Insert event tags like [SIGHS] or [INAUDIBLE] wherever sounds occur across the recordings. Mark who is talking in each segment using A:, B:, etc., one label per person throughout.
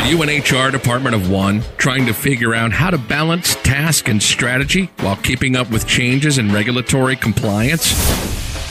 A: Are you an HR department of one trying to figure out how to balance task and strategy while keeping up with changes in regulatory compliance?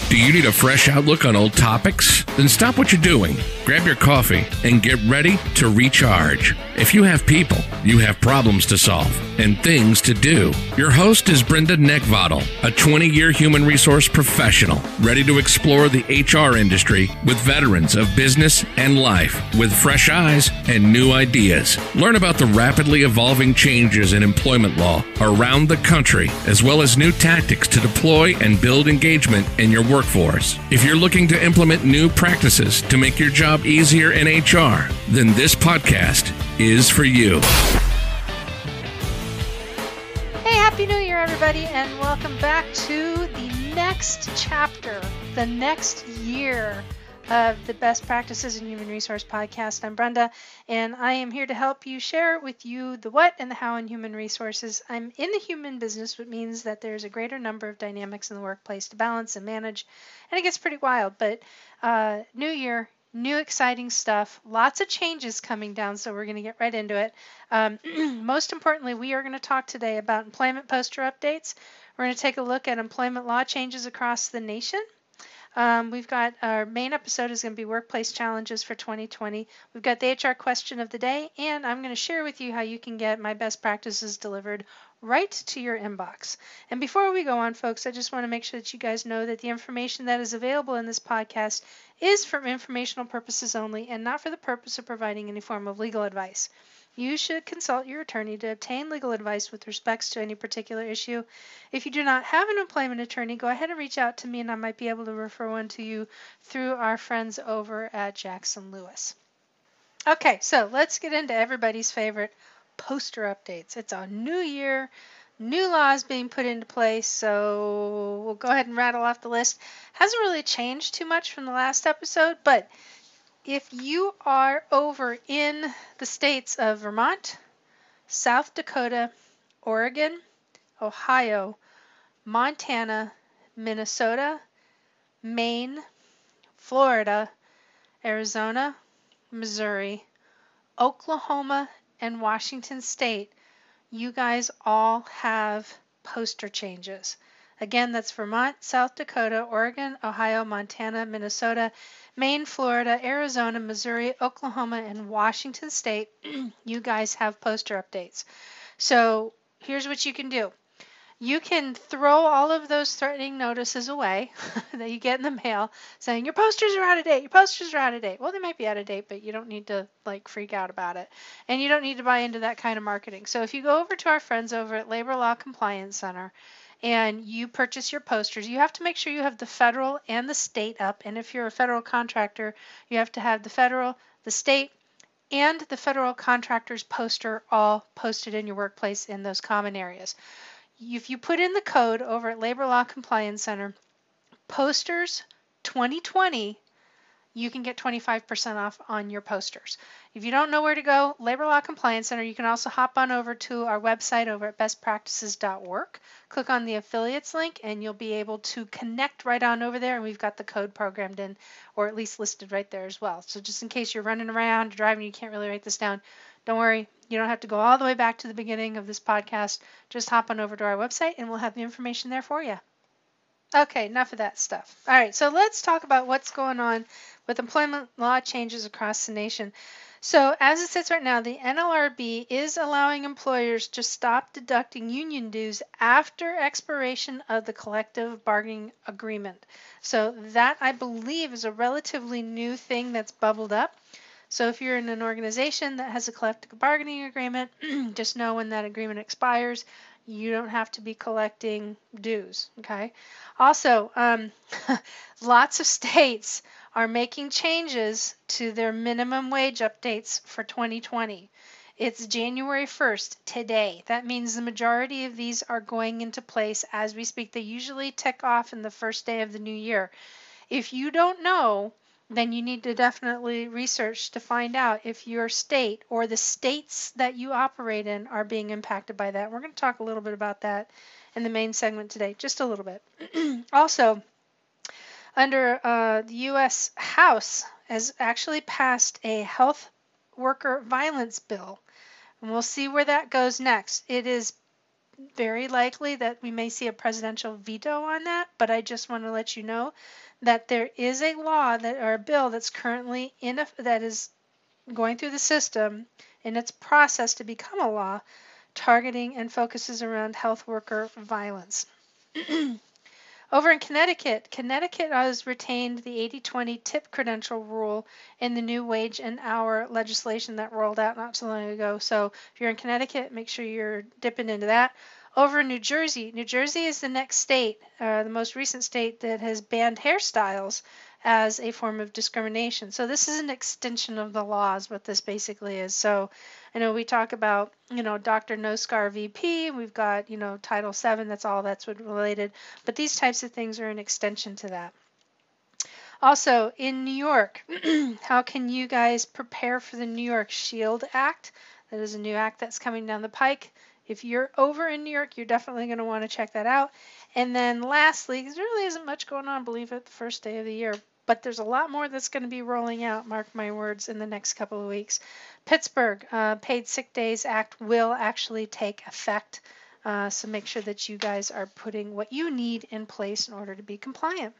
A: Do you need a fresh outlook on old topics? Then stop what you're doing, grab your coffee, and get ready to recharge. If you have people, you have problems to solve and things to do. Your host is Brenda Neckvatal, a 20 year human resource professional, ready to explore the HR industry with veterans of business and life with fresh eyes and new ideas. Learn about the rapidly evolving changes in employment law around the country, as well as new tactics to deploy and build engagement in your workforce. If you're looking to implement new practices to make your job easier in HR, then this podcast is for you.
B: Hey, Happy New Year, everybody, and welcome back to the next chapter, the next year of the Best Practices in Human Resource podcast. I'm Brenda, and I am here to help you share with you the what and the how in human resources. I'm in the human business, which means that there's a greater number of dynamics in the workplace to balance and manage, and it gets pretty wild. But uh, new year, new exciting stuff, lots of changes coming down, so we're going to get right into it. Um, [CLEARS THROAT] most importantly, we are going to talk today about employment poster updates. We're going to take a look at employment law changes across the nation. Um, we've got our main episode is going to be workplace challenges for 2020. We've got the HR question of the day, and I'm going to share with you how you can get my best practices delivered right to your inbox. And before we go on, folks, I just want to make sure that you guys know that the information that is available in this podcast is for informational purposes only and not for the purpose of providing any form of legal advice. You should consult your attorney to obtain legal advice with respects to any particular issue. If you do not have an employment attorney, go ahead and reach out to me and I might be able to refer one to you through our friends over at Jackson Lewis. Okay, so let's get into everybody's favorite poster updates. It's a new year, new laws being put into place, so we'll go ahead and rattle off the list. Hasn't really changed too much from the last episode, but if you are over in the states of Vermont, South Dakota, Oregon, Ohio, Montana, Minnesota, Maine, Florida, Arizona, Missouri, Oklahoma, and Washington State, you guys all have poster changes. Again, that's Vermont, South Dakota, Oregon, Ohio, Montana, Minnesota, Maine, Florida, Arizona, Missouri, Oklahoma, and Washington State. [CLEARS THROAT] you guys have poster updates. So here's what you can do you can throw all of those threatening notices away [LAUGHS] that you get in the mail saying your posters are out of date your posters are out of date. Well they might be out of date but you don't need to like freak out about it. And you don't need to buy into that kind of marketing. So if you go over to our friends over at labor law compliance center and you purchase your posters, you have to make sure you have the federal and the state up. And if you're a federal contractor, you have to have the federal, the state, and the federal contractor's poster all posted in your workplace in those common areas if you put in the code over at Labor Law Compliance Center, posters 2020, you can get 25% off on your posters. If you don't know where to go, Labor Law Compliance Center, you can also hop on over to our website over at bestpractices.org. Click on the affiliates link and you'll be able to connect right on over there. And we've got the code programmed in, or at least listed right there as well. So just in case you're running around, driving, you can't really write this down, don't worry, you don't have to go all the way back to the beginning of this podcast. Just hop on over to our website and we'll have the information there for you. Okay, enough of that stuff. All right, so let's talk about what's going on with employment law changes across the nation. So, as it sits right now, the NLRB is allowing employers to stop deducting union dues after expiration of the collective bargaining agreement. So, that I believe is a relatively new thing that's bubbled up. So if you're in an organization that has a collective bargaining agreement, [CLEARS THROAT] just know when that agreement expires, you don't have to be collecting dues. Okay. Also, um, [LAUGHS] lots of states are making changes to their minimum wage updates for 2020. It's January 1st today. That means the majority of these are going into place as we speak. They usually tick off in the first day of the new year. If you don't know, then you need to definitely research to find out if your state or the states that you operate in are being impacted by that. We're going to talk a little bit about that in the main segment today, just a little bit. [CLEARS THROAT] also, under uh, the U.S. House has actually passed a health worker violence bill. And we'll see where that goes next. It is very likely that we may see a presidential veto on that, but I just want to let you know that there is a law that or a bill that's currently in a, that is going through the system in its process to become a law targeting and focuses around health worker violence. [CLEARS THROAT] Over in Connecticut, Connecticut has retained the 80 20 tip credential rule in the new wage and hour legislation that rolled out not so long ago. So if you're in Connecticut, make sure you're dipping into that. Over in New Jersey, New Jersey is the next state, uh, the most recent state that has banned hairstyles as a form of discrimination. So this is an extension of the laws, what this basically is. So I know we talk about, you know, Dr. No Scar VP, we've got, you know, Title VII, that's all that's what related, but these types of things are an extension to that. Also, in New York, [CLEARS THROAT] how can you guys prepare for the New York Shield Act? That is a new act that's coming down the pike. If you're over in New York, you're definitely going to want to check that out. And then lastly, there really isn't much going on, believe it, the first day of the year, but there's a lot more that's going to be rolling out, mark my words, in the next couple of weeks. Pittsburgh uh, Paid Sick Days Act will actually take effect. Uh, so make sure that you guys are putting what you need in place in order to be compliant.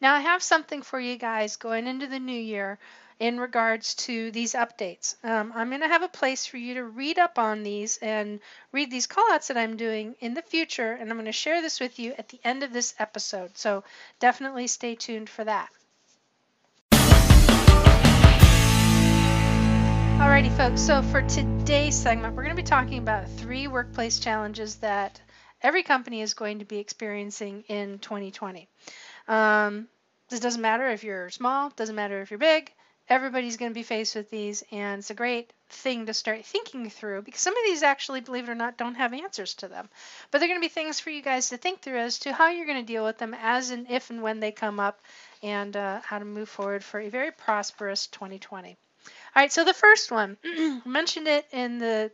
B: Now, I have something for you guys going into the new year in regards to these updates. Um, I'm going to have a place for you to read up on these and read these callouts that I'm doing in the future, and I'm going to share this with you at the end of this episode. So definitely stay tuned for that. Alrighty, folks. So for today's segment, we're going to be talking about three workplace challenges that every company is going to be experiencing in 2020. Um, this doesn't matter if you're small, doesn't matter if you're big, everybody's going to be faced with these, and it's a great thing to start thinking through because some of these actually, believe it or not, don't have answers to them. But they're going to be things for you guys to think through as to how you're going to deal with them as and if and when they come up and uh, how to move forward for a very prosperous 2020. All right, so the first one, [CLEARS THROAT] mentioned it in the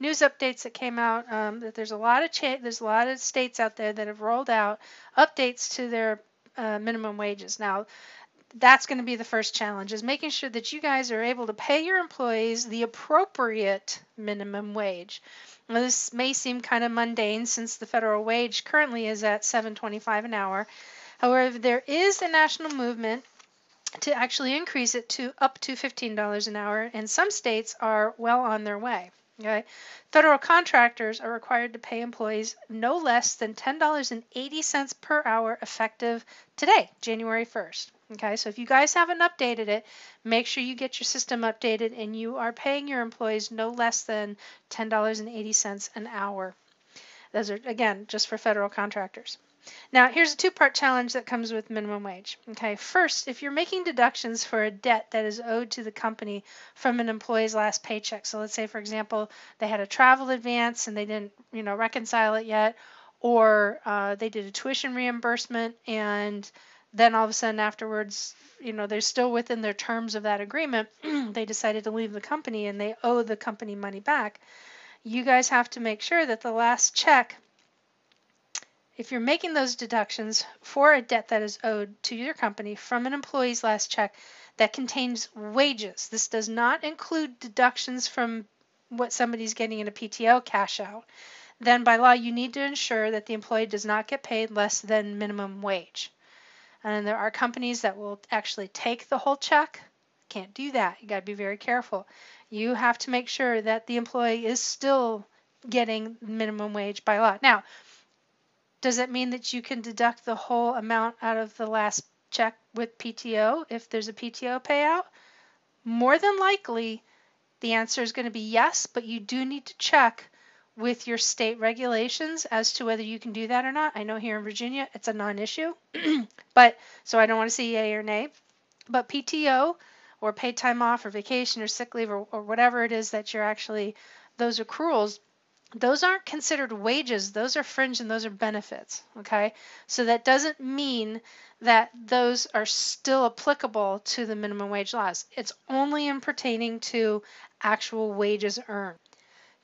B: news updates that came out um, that there's a lot of cha- there's a lot of states out there that have rolled out updates to their uh, minimum wages. Now, that's going to be the first challenge is making sure that you guys are able to pay your employees the appropriate minimum wage. Now, this may seem kind of mundane since the federal wage currently is at 7.25 an hour. However, there is a national movement to actually increase it to up to $15 an hour, and some states are well on their way. Okay. Federal contractors are required to pay employees no less than $10.80 per hour effective today, January 1st. Okay, so if you guys haven't updated it, make sure you get your system updated and you are paying your employees no less than $10.80 an hour. Those are, again, just for federal contractors. Now, here's a two part challenge that comes with minimum wage. Okay, first, if you're making deductions for a debt that is owed to the company from an employee's last paycheck, so let's say, for example, they had a travel advance and they didn't, you know, reconcile it yet, or uh, they did a tuition reimbursement and then all of a sudden afterwards, you know, they're still within their terms of that agreement. [CLEARS THROAT] they decided to leave the company and they owe the company money back. You guys have to make sure that the last check, if you're making those deductions for a debt that is owed to your company from an employee's last check that contains wages, this does not include deductions from what somebody's getting in a PTO cash out, then by law you need to ensure that the employee does not get paid less than minimum wage. And there are companies that will actually take the whole check. Can't do that. You got to be very careful. You have to make sure that the employee is still getting minimum wage by law. Now, does it mean that you can deduct the whole amount out of the last check with PTO if there's a PTO payout? More than likely, the answer is going to be yes, but you do need to check with your state regulations as to whether you can do that or not. I know here in Virginia it's a non-issue, [CLEARS THROAT] but so I don't want to say yay or nay. But PTO or paid time off or vacation or sick leave or, or whatever it is that you're actually those accruals those aren't considered wages those are fringe and those are benefits okay so that doesn't mean that those are still applicable to the minimum wage laws it's only in pertaining to actual wages earned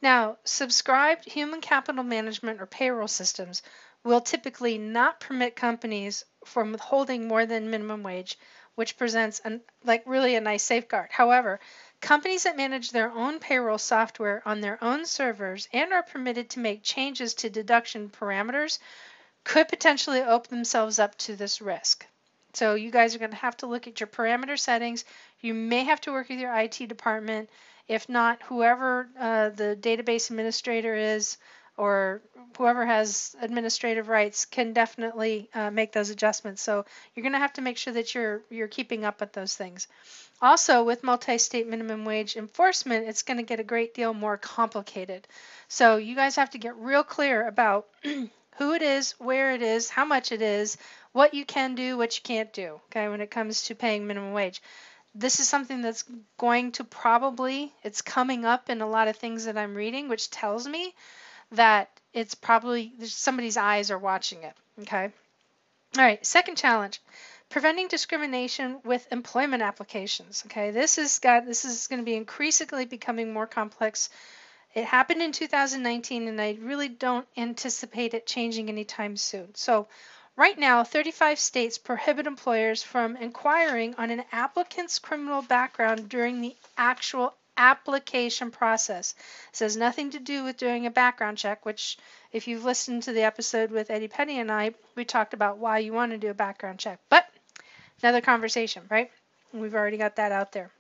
B: now, subscribed human capital management or payroll systems will typically not permit companies from withholding more than minimum wage, which presents an, like really a nice safeguard. However, Companies that manage their own payroll software on their own servers and are permitted to make changes to deduction parameters could potentially open themselves up to this risk. So you guys are going to have to look at your parameter settings. You may have to work with your IT department. If not, whoever uh, the database administrator is or whoever has administrative rights can definitely uh, make those adjustments. So you're going to have to make sure that you're you're keeping up with those things. Also, with multi-state minimum wage enforcement, it's going to get a great deal more complicated. So you guys have to get real clear about [CLEARS THROAT] who it is, where it is, how much it is, what you can do, what you can't do, okay, when it comes to paying minimum wage. This is something that's going to probably, it's coming up in a lot of things that I'm reading, which tells me that it's probably somebody's eyes are watching it, okay? All right, second challenge preventing discrimination with employment applications okay? This is got this is going to be increasingly becoming more complex. It happened in 2019 and i really don't anticipate it changing anytime soon. So Right now, 35 states prohibit employers from inquiring on an applicant's criminal background during the actual application process. This has nothing to do with doing a background check, which, if you've listened to the episode with Eddie Petty and I, we talked about why you want to do a background check. But another conversation, right? We've already got that out there.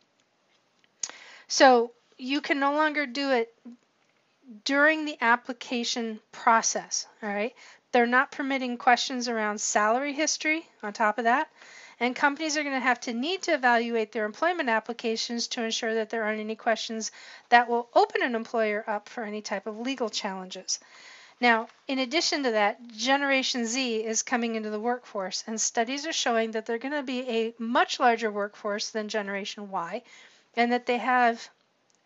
B: So you can no longer do it during the application process, all right? They're not permitting questions around salary history on top of that. And companies are going to have to need to evaluate their employment applications to ensure that there aren't any questions that will open an employer up for any type of legal challenges. Now, in addition to that, Generation Z is coming into the workforce, and studies are showing that they're going to be a much larger workforce than Generation Y, and that they have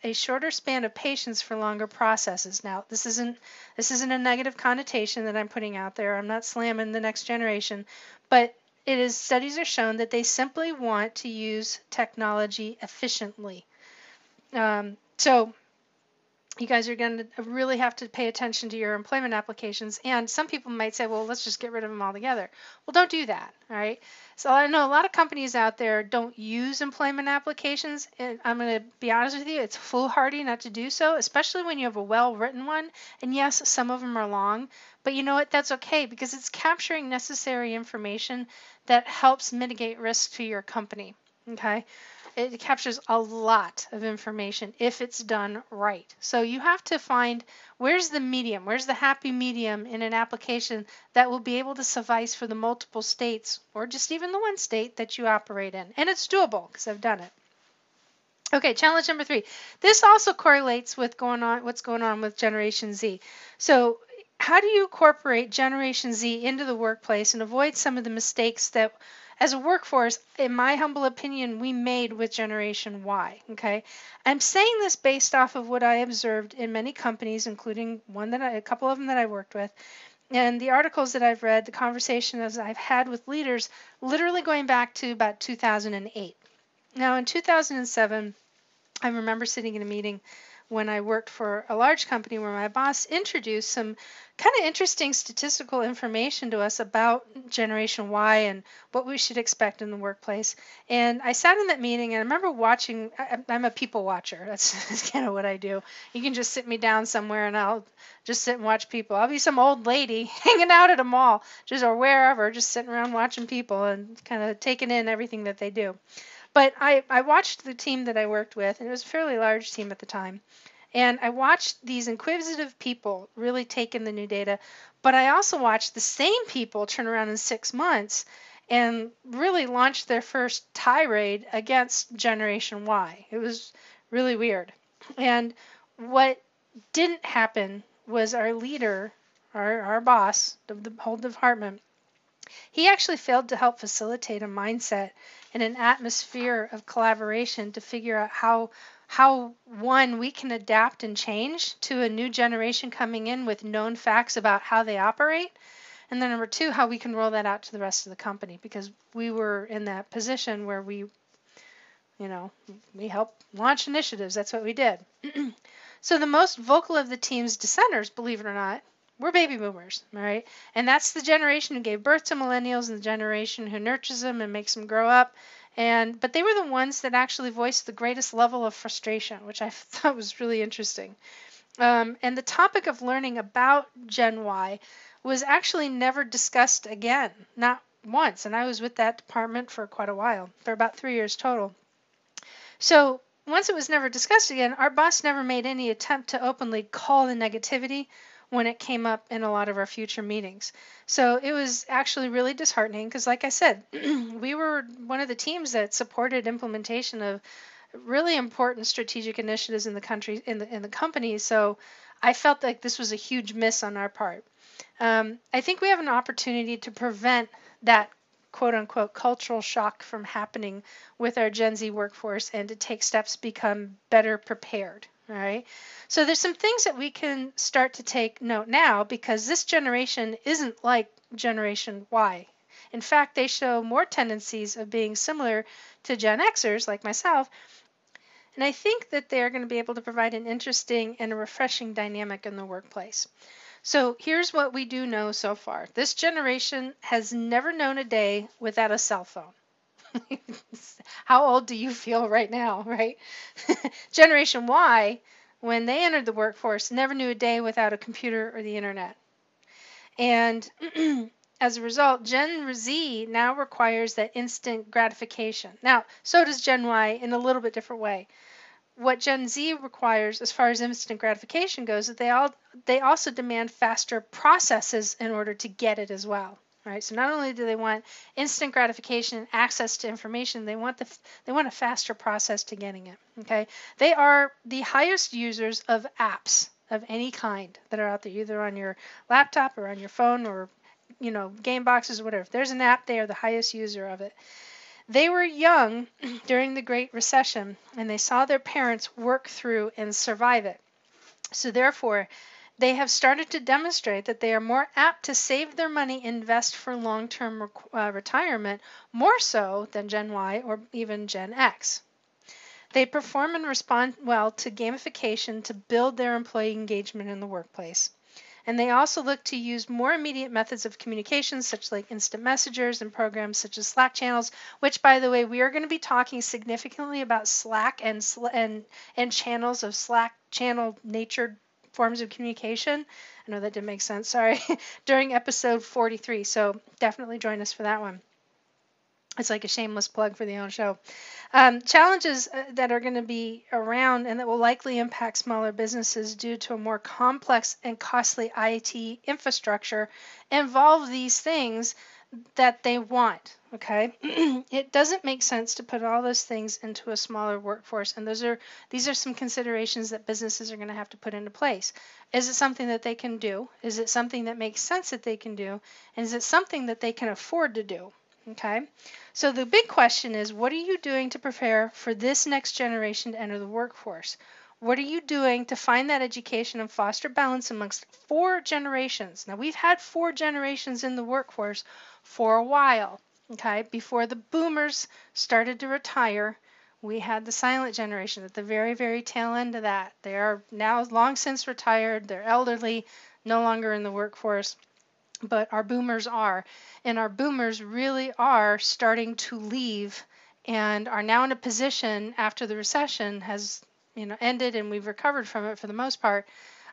B: a shorter span of patience for longer processes. Now, this isn't this isn't a negative connotation that I'm putting out there. I'm not slamming the next generation, but it is studies are shown that they simply want to use technology efficiently. Um, so you guys are going to really have to pay attention to your employment applications. And some people might say, well, let's just get rid of them altogether. Well, don't do that. All right. So I know a lot of companies out there don't use employment applications. And I'm going to be honest with you, it's foolhardy not to do so, especially when you have a well written one. And yes, some of them are long, but you know what? That's okay because it's capturing necessary information that helps mitigate risk to your company. Okay it captures a lot of information if it's done right. So you have to find where's the medium, where's the happy medium in an application that will be able to suffice for the multiple states or just even the one state that you operate in. And it's doable because I've done it. Okay, challenge number three. This also correlates with going on what's going on with Generation Z. So how do you incorporate Generation Z into the workplace and avoid some of the mistakes that as a workforce, in my humble opinion, we made with Generation Y. Okay, I'm saying this based off of what I observed in many companies, including one that I, a couple of them that I worked with, and the articles that I've read, the conversations I've had with leaders, literally going back to about 2008. Now, in 2007, I remember sitting in a meeting when I worked for a large company where my boss introduced some kind of interesting statistical information to us about Generation Y and what we should expect in the workplace. And I sat in that meeting and I remember watching, I, am a people watcher. [LAUGHS] That's, that's kind of what I do. You can just sit me down somewhere and I'll just sit and watch people. I'll be some old lady [LAUGHS] hanging out at a mall just or wherever, just sitting around watching people and kind of taking in everything that they do. But I, I watched the team that I worked with, and it was a fairly large team at the time. And I watched these inquisitive people really take in the new data, but I also watched the same people turn around in six months and really launch their first tirade against Generation Y. It was really weird. And what didn't happen was our leader, our, our boss of the whole department, he actually failed to help facilitate a mindset and an atmosphere of collaboration to figure out how how one we can adapt and change to a new generation coming in with known facts about how they operate. And then number two how we can roll that out to the rest of the company because we were in that position where we you know we helped launch initiatives. That's what we did. [CLEARS THROAT] So the most vocal of the team's dissenters believe it or not we're baby boomers, all right? And that's the generation who gave birth to millennials and the generation who nurtures them and makes them grow up And but they were the ones that actually voiced the greatest level of frustration, which I [LAUGHS] thought was really interesting. Um, and the topic of learning about Gen Y was actually never discussed again, not once. And I was with that department for quite a while, for about three years total. So once it was never discussed again, our boss never made any attempt to openly call the negativity when it came up in a lot of our future meetings. So it was actually really disheartening because, like I said, [CLEARS THROAT] we were one of the teams that supported implementation of really important strategic initiatives in the country in the in the company. So I felt like this was a huge miss on our part. Um, I think we have an opportunity to prevent that quote unquote cultural shock from happening with our Gen Z workforce and to take steps to become better prepared. All right. So there's some things that we can start to take note now because this generation isn't like Generation Y. In fact, they show more tendencies of being similar to Gen Xers like myself. And I think that they're going to be able to provide an interesting and a refreshing dynamic in the workplace. So here's what we do know so far this generation has never known a day without a cell phone. [LAUGHS] How old do you feel right now, right? [LAUGHS] generation Y, when they entered the workforce, never knew a day without a computer or the internet. And [CLEARS THROAT] as a result, Gen Z now requires that instant gratification. Now, so does Gen Y in a little bit different way what Gen Z requires as far as instant gratification goes is they all they also demand faster processes in order to get it as well. Right? So not only do they want instant gratification and access to information, they want the they want a faster process to getting it. Okay? They are the highest users of apps of any kind that are out there, either on your laptop or on your phone or you know, game boxes or whatever. If there's an app, they are the highest user of it. They were young [CLEARS THROAT] during the Great Recession and they saw their parents work through and survive it. So, therefore, they have started to demonstrate that they are more apt to save their money, invest for long term uh, retirement, more so than Gen Y or even Gen X. They perform and respond well to gamification to build their employee engagement in the workplace. And they also look to use more immediate methods of communication, such like instant messengers and programs such as Slack channels. Which, by the way, we are going to be talking significantly about Slack and and and channels of Slack channel natured forms of communication. I know that didn't make sense. Sorry. [LAUGHS] During episode 43, so definitely join us for that one. It's like a shameless plug for the own show. Um, challenges uh, that are going to be around and that will likely impact smaller businesses due to a more complex and costly IT infrastructure involve these things that they want. Okay, [CLEARS THROAT] it doesn't make sense to put all those things into a smaller workforce, and those are these are some considerations that businesses are going to have to put into place. Is it something that they can do? Is it something that makes sense that they can do? And is it something that they can afford to do? Okay, so the big question is what are you doing to prepare for this next generation to enter the workforce? What are you doing to find that education and foster balance amongst four generations? Now, we've had four generations in the workforce for a while. Okay, before the boomers started to retire, we had the silent generation at the very, very tail end of that. They are now long since retired, they're elderly, no longer in the workforce but our boomers are. And our boomers really are starting to leave and are now in a position after the recession has you know ended and we've recovered from it for the most part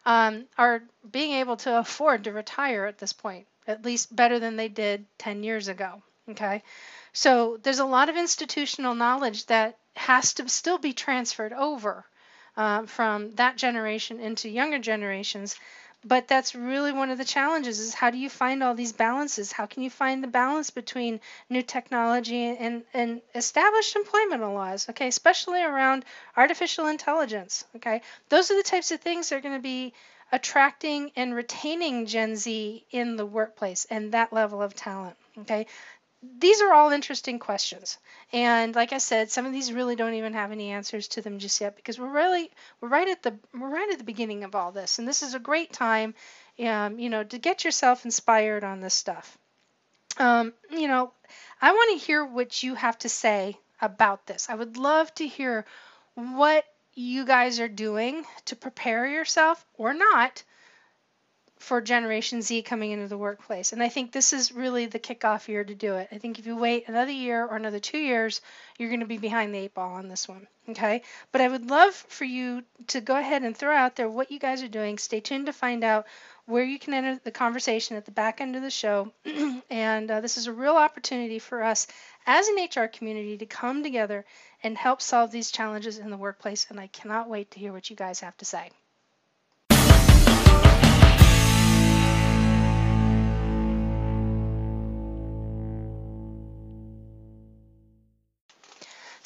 B: um, are being able to afford to retire at this point at least better than they did 10 years ago okay? So there's a lot of institutional knowledge that has to still be transferred over uh, from that generation into younger generations but that's really one of the challenges is how do you find all these balances? How can you find the balance between new technology and, and established employment laws okay? Especially around artificial intelligence okay? Those are the types of things that are going to be attracting and retaining gen z in the workplace and that level of talent okay these are all interesting questions. And like I said, some of these really don't even have any answers to them just yet because we're really we're right at the we're right at the beginning of all this. And this is a great time um, you know, to get yourself inspired on this stuff. Um, you know, I want to hear what you have to say about this. I would love to hear what you guys are doing to prepare yourself or not for Generation Z coming into the workplace. And I think this is really the kickoff year to do it. I think if you wait another year or another two years, you're going to be behind the eight ball on this one. Okay. But I would love for you to go ahead and throw out there what you guys are doing. Stay tuned to find out where you can enter the conversation at the back end of the show. [CLEARS THROAT] and uh, this is a real opportunity for us as an HR community to come together and help solve these challenges in the workplace. And I cannot wait to hear what you guys have to say.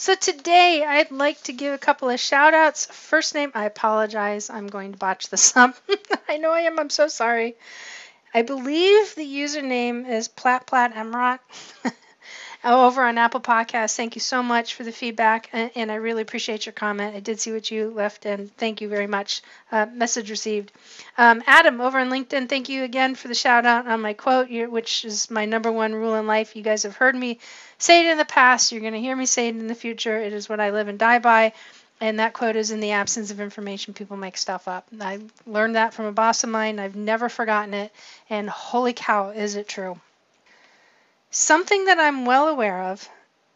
B: So today I'd like to give a couple of shout outs. First name, I apologize. I'm going to botch this [LAUGHS] up. I know I am. I'm so sorry. I believe the username is Plat Plat [LAUGHS] over on Apple Podcasts. Thank you so much for the feedback, and, and, I really appreciate your comment. I did see what you left, and thank you very much. Uh, message received. Um, Adam over on LinkedIn, thank you again for the shout out on my quote, which is my number one rule in life. You guys have heard me say it in the past. You're going to hear me say it in the future. It is what I live and die by. And that quote is in the absence of information, people make stuff up. I learned that from a boss of mine. I've never forgotten it. And holy cow, is it true? Something that I'm well aware of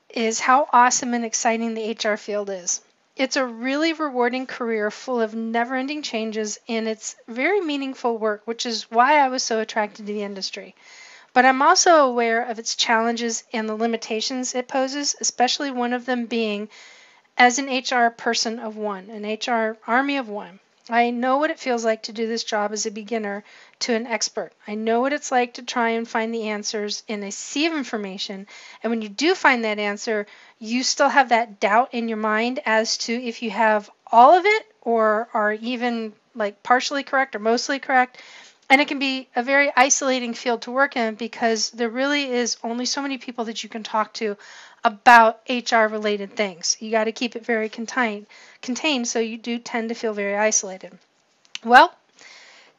B: is how awesome and exciting the HR field is. It's a really rewarding career full of never ending changes, and it's very meaningful work, which is why I was so attracted to the industry. But I'm also aware of its challenges and the limitations it poses, especially one of them being as an HR person of one, an HR army of one. I know what it feels like to do this job as a beginner to an expert. I know what it's like to try and find the answers in a sea of information. And when you do find that answer, you still have that doubt in your mind as to if you have all of it or are even like partially correct or mostly correct. And it can be a very isolating field to work in because there really is only so many people that you can talk to about HR related things. You got to keep it very contained, contained, so you do tend to feel very isolated. Well,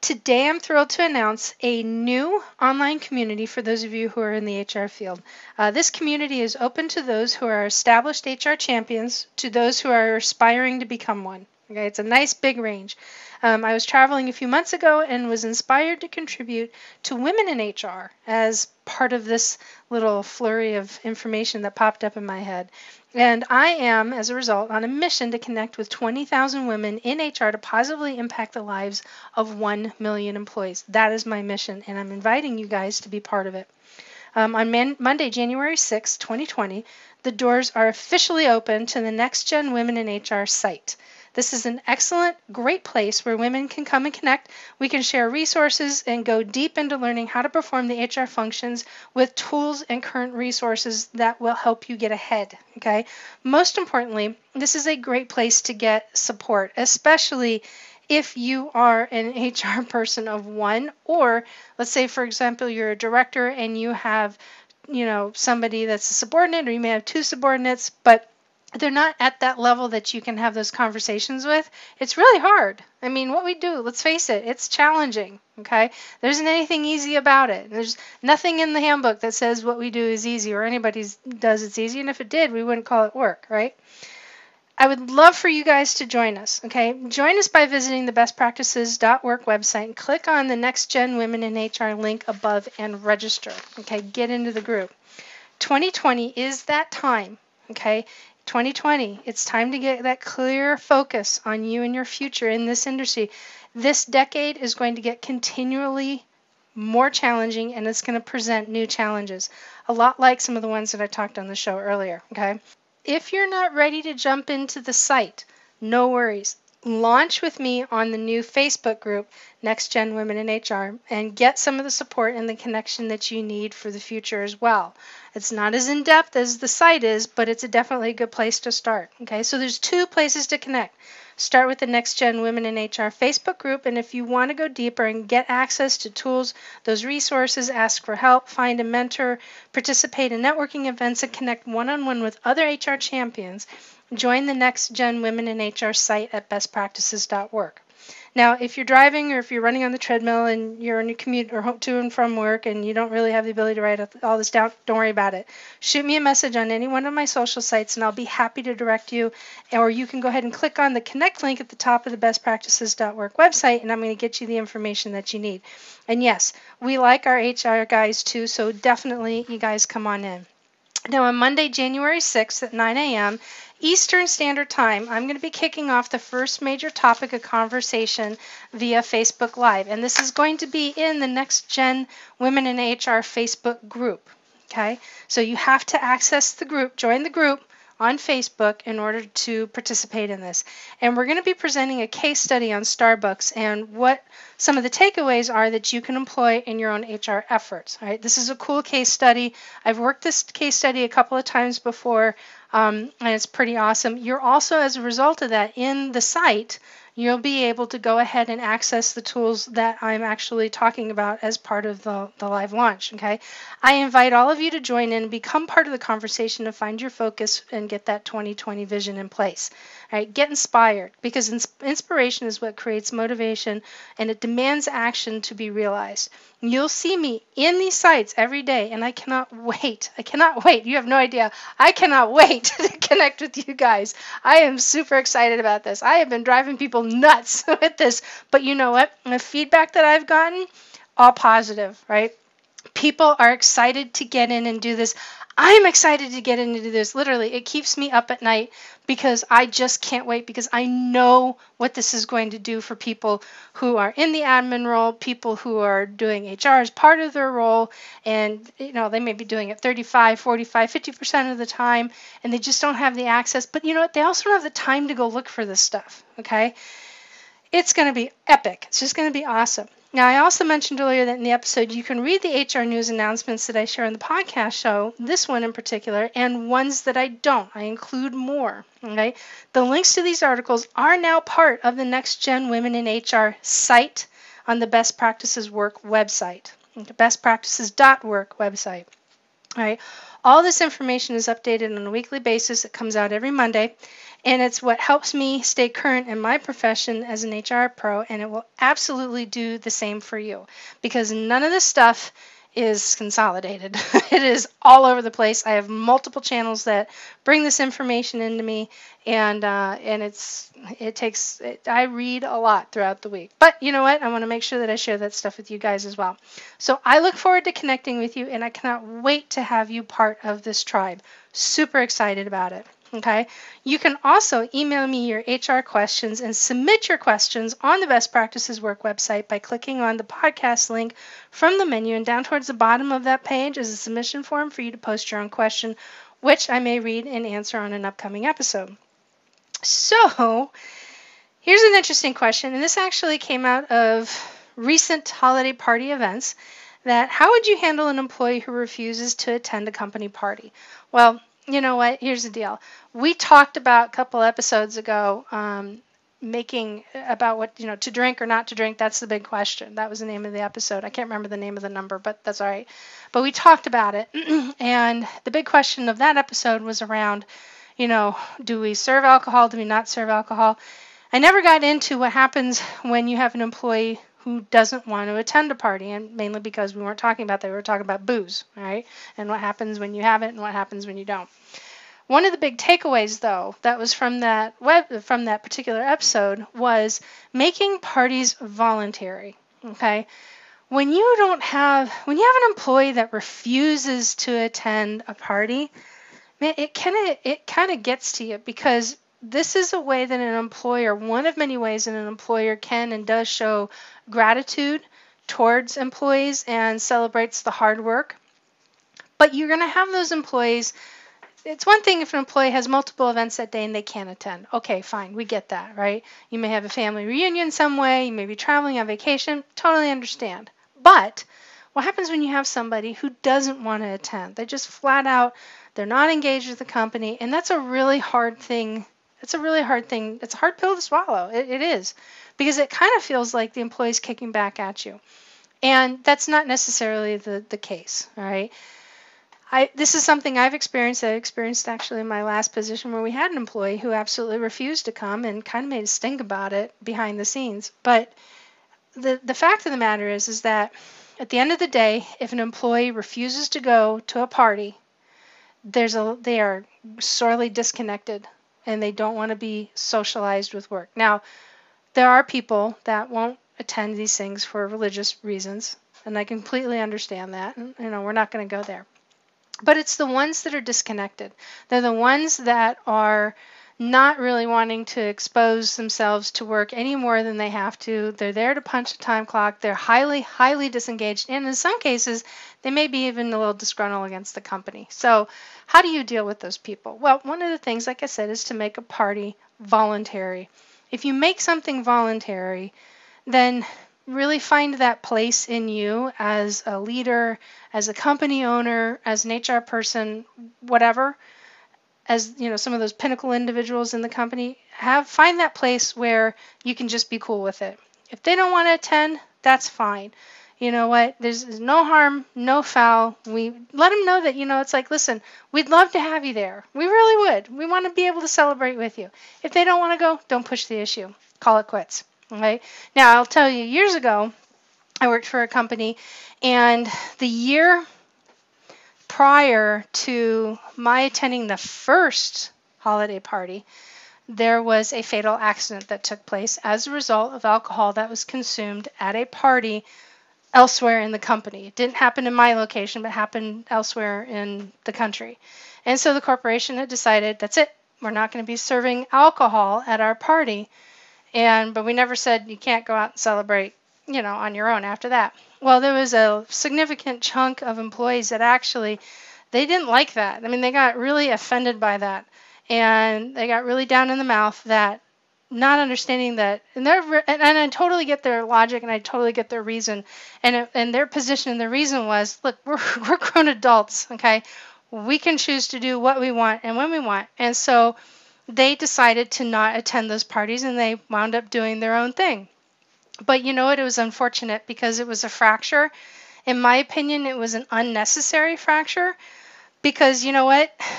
B: today I'm thrilled to announce a new online community for those of you who are in the HR field. Uh, this community is open to those who are established HR champions, to those who are aspiring to become one. Okay, it's a nice big range. Um, I was traveling a few months ago and was inspired to contribute to women in HR as part of this little flurry of information that popped up in my head. And I am, as a result, on a mission to connect with 20,000 women in HR to positively impact the lives of 1 million employees. That is my mission, and I'm inviting you guys to be part of it. Um, on man- Monday, January 6, 2020, the doors are officially open to the Next Gen Women in HR site. This is an excellent, great place where women can come and connect. We can share resources and go deep into learning how to perform the HR functions with tools and current resources that will help you get ahead. Okay. Most importantly, this is a great place to get support, especially if you are an [LAUGHS] HR person of one, or let's say, for example, you're a director and you have, you know, somebody that's a subordinate, or you may have two subordinates, but they're not at that level that you can have those conversations with, it's really hard. I mean, what we do, let's face it, it's challenging. Okay? There isn't anything easy about it. There's nothing in the handbook that says what we do is easy or anybody does it's easy. And if it did, we wouldn't call it work, right? I would love for you guys to join us. Okay? Join us by visiting the bestpractices.work website and click on the Next Gen Women in HR link above and register. Okay? Get into the group. 2020 is that time. Okay? 2020, it's time to get that clear focus on you and your future in this industry. This decade is going to get continually more challenging and it's going to present new challenges, a lot like some of the ones that I talked on the show earlier. Okay. If you're not ready to jump into the site, no worries launch with me on the new Facebook group, Next Gen Women in HR, and get some of the support and the connection that you need for the future as well. It's not as in depth as the site is, but it's a definitely a good place to start. Okay, so there's two places to connect. Start with the Next Gen Women in HR Facebook group, and if you want to go deeper and get access to tools, those resources, ask for help, find a mentor, participate in networking events, and connect one on one with other HR champions, Join the Next Gen Women in HR site at bestpractices.org. Now, if you're driving or if you're running on the treadmill and you're on your commute or home to and from work and you don't really have the ability to write all this down, don't worry about it. Shoot me a message on any one of my social sites and I'll be happy to direct you. Or you can go ahead and click on the connect link at the top of the bestpractices.work website and I'm going to get you the information that you need. And yes, we like our HR guys too, so definitely you guys come on in. Now, on Monday, January 6th at 9 a.m., Eastern Standard Time, I'm going to be kicking off the first major topic of conversation via Facebook Live. And this is going to be in the Next Gen Women in HR Facebook group. Okay, so you have to access the group, join the group on Facebook in order to participate in this. And we're going to be presenting a case study on Starbucks and what some of the takeaways are that you can employ in your own HR efforts. All right, this is a cool case study. I've worked this case study a couple of times before, um, and it's pretty awesome. You're also, as a result of that, in the site you'll be able to go ahead and access the tools that I'm actually talking about as part of the, the live launch. Okay. I invite all of you to join in become part of the conversation to find your focus and get that 2020 vision in place. Right. Get inspired because inspiration is what creates motivation and it demands action to be realized. You'll see me in these sites every day, and I cannot wait. I cannot wait. You have no idea. I cannot wait [LAUGHS] to connect with you guys. I am super excited about this. I have been driving people nuts [LAUGHS] with this, but you know what? The feedback that I've gotten, all positive, right? People are excited to get in and do this. I'm excited to get into this. Literally, it keeps me up at night because I just can't wait because I know what this is going to do for people who are in the admin role, people who are doing HR as part of their role, and you know, they may be doing it 35, 45, 50% of the time and they just don't have the access. But you know what? They also don't have the time to go look for this stuff, okay? It's going to be epic. It's just going to be awesome. Now, I also mentioned earlier that in the episode you can read the HR news announcements that I share in the podcast show, this one in particular, and ones that I don't. I include more. Okay? The links to these articles are now part of the Next Gen Women in HR site on the Best Practices Work website, the bestpractices.work website. All right. All this information is updated on a weekly basis. It comes out every Monday and it's what helps me stay current in my profession as an HR pro, and it will absolutely do the same for you because none of this stuff is consolidated. [LAUGHS] it is all over the place. I have multiple channels that bring this information into me, and uh, and it's it takes it, I read a lot throughout the week. But you know what? I want to make sure that I share that stuff with you guys as well. So I look forward to connecting with you, and I cannot wait to have you part of this tribe. Super excited about it. Okay. You can also email me your HR questions and submit your questions on the Best Practices Work website by clicking on the podcast link from the menu. And down towards the bottom of that page is a submission form for you to post your own question, which I may read and answer on an upcoming episode. So, here's an interesting question, and this actually came out of recent holiday party events. That how would you handle an employee who refuses to attend a company party? Well, you know what? Here's the deal. We talked about a couple episodes ago um, making about what you know to drink or not to drink. That's the big question. That was the name of the episode. I can't remember the name of the number, but that's all right. But we talked about it, [CLEARS THROAT] and the big question of that episode was around, you know, do we serve alcohol? Do we not serve alcohol? I never got into what happens when you have an employee who doesn't want to attend a party, and mainly because we weren't talking about that, we were talking about booze, right? And what happens when you have it and what happens when you don't. One of the big takeaways, though, that was from that web from that particular episode was making parties voluntary. Okay, when you don't have when you have an employee that refuses to attend a party, man, it kind of it kind of gets to you because this is a way that an employer, one of many ways that an employer can and does show gratitude towards employees and celebrates the hard work. But you're going to have those employees. It's one thing if an employee has multiple events that day and they can't attend. Okay, fine, we get that, right? You may have a family reunion some way, you may be traveling on vacation, totally understand. But what happens when you have somebody who doesn't want to attend? They just flat out, they're not engaged with the company, and that's a really hard thing it's a really hard thing. It's a hard pill to swallow. It, it is because it kind of feels like the employee's kicking back at you. And that's not necessarily the, the case, all right? I, this is something I've experienced. I experienced actually in my last position where we had an employee who absolutely refused to come and kind of made a stink about it behind the scenes. But the the fact of the matter is is that at the end of the day, if an employee refuses to go to a party, there's a they are sorely disconnected and they don't want to be socialized with work. Now, there are people that won't attend these things for religious reasons, and I completely understand that. And, you know, we're not going to go there. But it's the ones that are disconnected. They're the ones that are not really wanting to expose themselves to work any more than they have to. They're there to punch a time clock. They're highly, highly disengaged. And in some cases, they may be even a little disgruntled against the company. So, how do you deal with those people? Well, one of the things, like I said, is to make a party voluntary. If you make something voluntary, then really find that place in you as a leader, as a company owner, as an HR person, whatever, as you know, some of those pinnacle individuals in the company, have find that place where you can just be cool with it. If they don't want to attend, that's fine. You know what? There's, no harm, no foul. We let them know that you know it's like, listen, we'd love to have you there. We really would. We want to be able to celebrate with you. If they don't want to go, don't push the issue. Call it quits. Okay. Now I'll tell you, years ago, I worked for a company, and the year prior to my attending the first holiday party, there was a fatal accident that took place as a result of alcohol that was consumed at a party elsewhere in the company. It didn't happen in my location, but happened elsewhere in the country. And so the corporation had decided that's it. We're not going to be serving alcohol at our party. And but we never said you can't go out and celebrate, you know, on your own after that. Well, there was a significant chunk of employees that actually they didn't like that. I mean, they got really offended by that. And they got really down in the mouth that not understanding that and they're and, and I totally get their logic and I totally get their reason and and their position and the reason was look we're [LAUGHS] we're grown adults okay we can choose to do what we want and when we want and so they decided to not attend those parties and they wound up doing their own thing but you know what? It was unfortunate because it was a fracture. In my opinion, it was an unnecessary fracture because you know what? [SIGHS]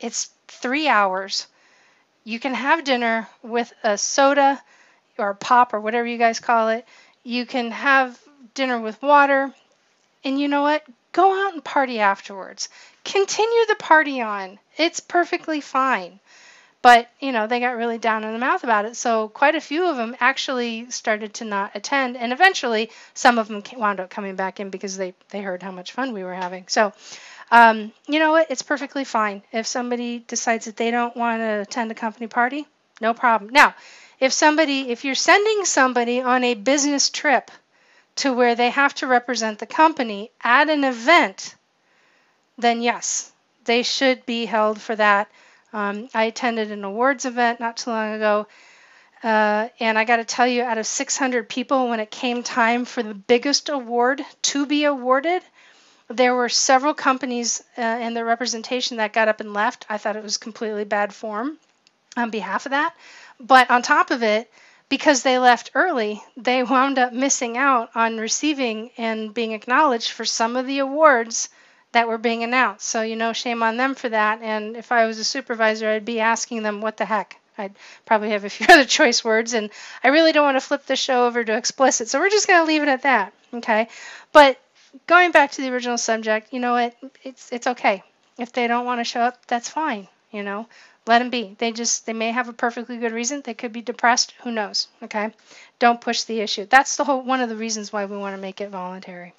B: It's three hours. You can have dinner with a soda or a pop or whatever you guys call it. You can have dinner with water. And you know what? Go out and party afterwards. Continue the party on. It's perfectly fine. But, you know, they got really down in the mouth about it. So quite a few of them actually started to not attend. And eventually, some of them wound up coming back in because they, they heard how much fun we were having. So, um, you know what? It's perfectly fine. If somebody decides that they don't want to attend a company party, no problem. Now, if somebody, if you're sending somebody on a business trip to where they have to represent the company at an event, then yes, they should be held for that um, I attended an awards event not too long ago, uh, and I got to tell you, out of 600 people, when it came time for the biggest award to be awarded, there were several companies uh, and their representation that got up and left. I thought it was completely bad form on behalf of that. But on top of it, because they left early, they [LAUGHS] wound up missing out on receiving and being acknowledged for some of the awards that were being announced. So, you know, shame on them for that. And if I was a supervisor, I'd be asking them, what the heck? I'd probably have a few [LAUGHS] other choice words. And I really don't want to flip the show over to explicit. So we're just going to leave it at that. Okay. But going back to the original subject, you know what? It's, it's okay. If they don't want to show up, that's fine. You know, let them be. They just, they may have a perfectly good reason. They could be depressed. Who knows? Okay. Don't push the issue. That's the whole, one of the reasons why we want to make it voluntary.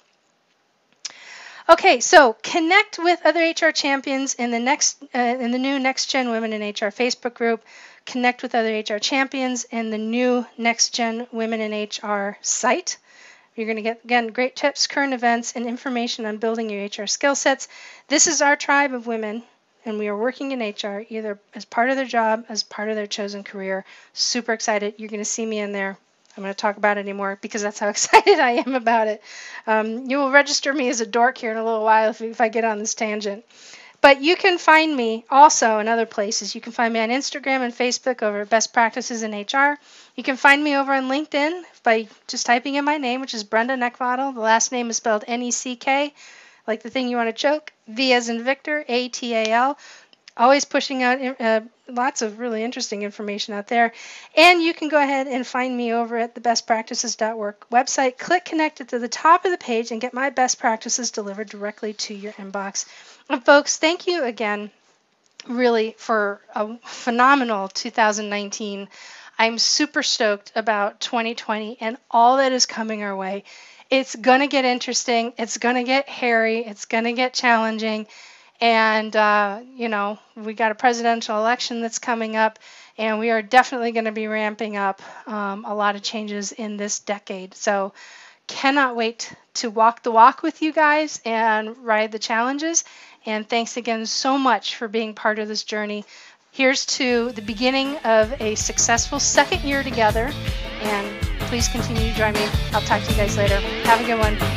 B: Okay, so connect with other HR champions in the next uh, in the new Next Gen Women in HR Facebook group. Connect with other HR champions in the new Next Gen Women in HR site. You're going to get again great tips, current events, and information on building your HR skill sets. This is our tribe of women, and we are working in HR either as part of their job, as part of their chosen career. Super excited. You're going to see me in there I'm going to talk about it anymore because that's how [LAUGHS] excited I am about it. Um, you will register me as a dork here in a little while if, if I get on this tangent. But you can find me also in other places. You can find me on Instagram and Facebook over Best Practices in HR. You can find me over on LinkedIn by just typing in my name, which is Brenda Neckvatal. The last name is spelled N E C K. like the thing you want to choke, V as in Victor, A T A L. Always pushing out uh, lots of really interesting information out there. And you can go ahead and find me over at the bestpractices.org website. Click connect at the top of the page and get my best practices delivered directly to your inbox. And folks, thank you again really for a phenomenal 2019. I'm super stoked about 2020 and all that is coming our way. It's going to get interesting. It's going to get hairy. It's going to get challenging. And, uh, you know, we got a presidential election that's coming up, and we are definitely going to be ramping up um, a lot of changes in this decade. So, cannot wait to walk the walk with you guys and ride the challenges. And thanks again so much for being part of this journey. Here's to the beginning of a successful second year together. And please continue to join me. I'll talk to you guys later. Have a good one.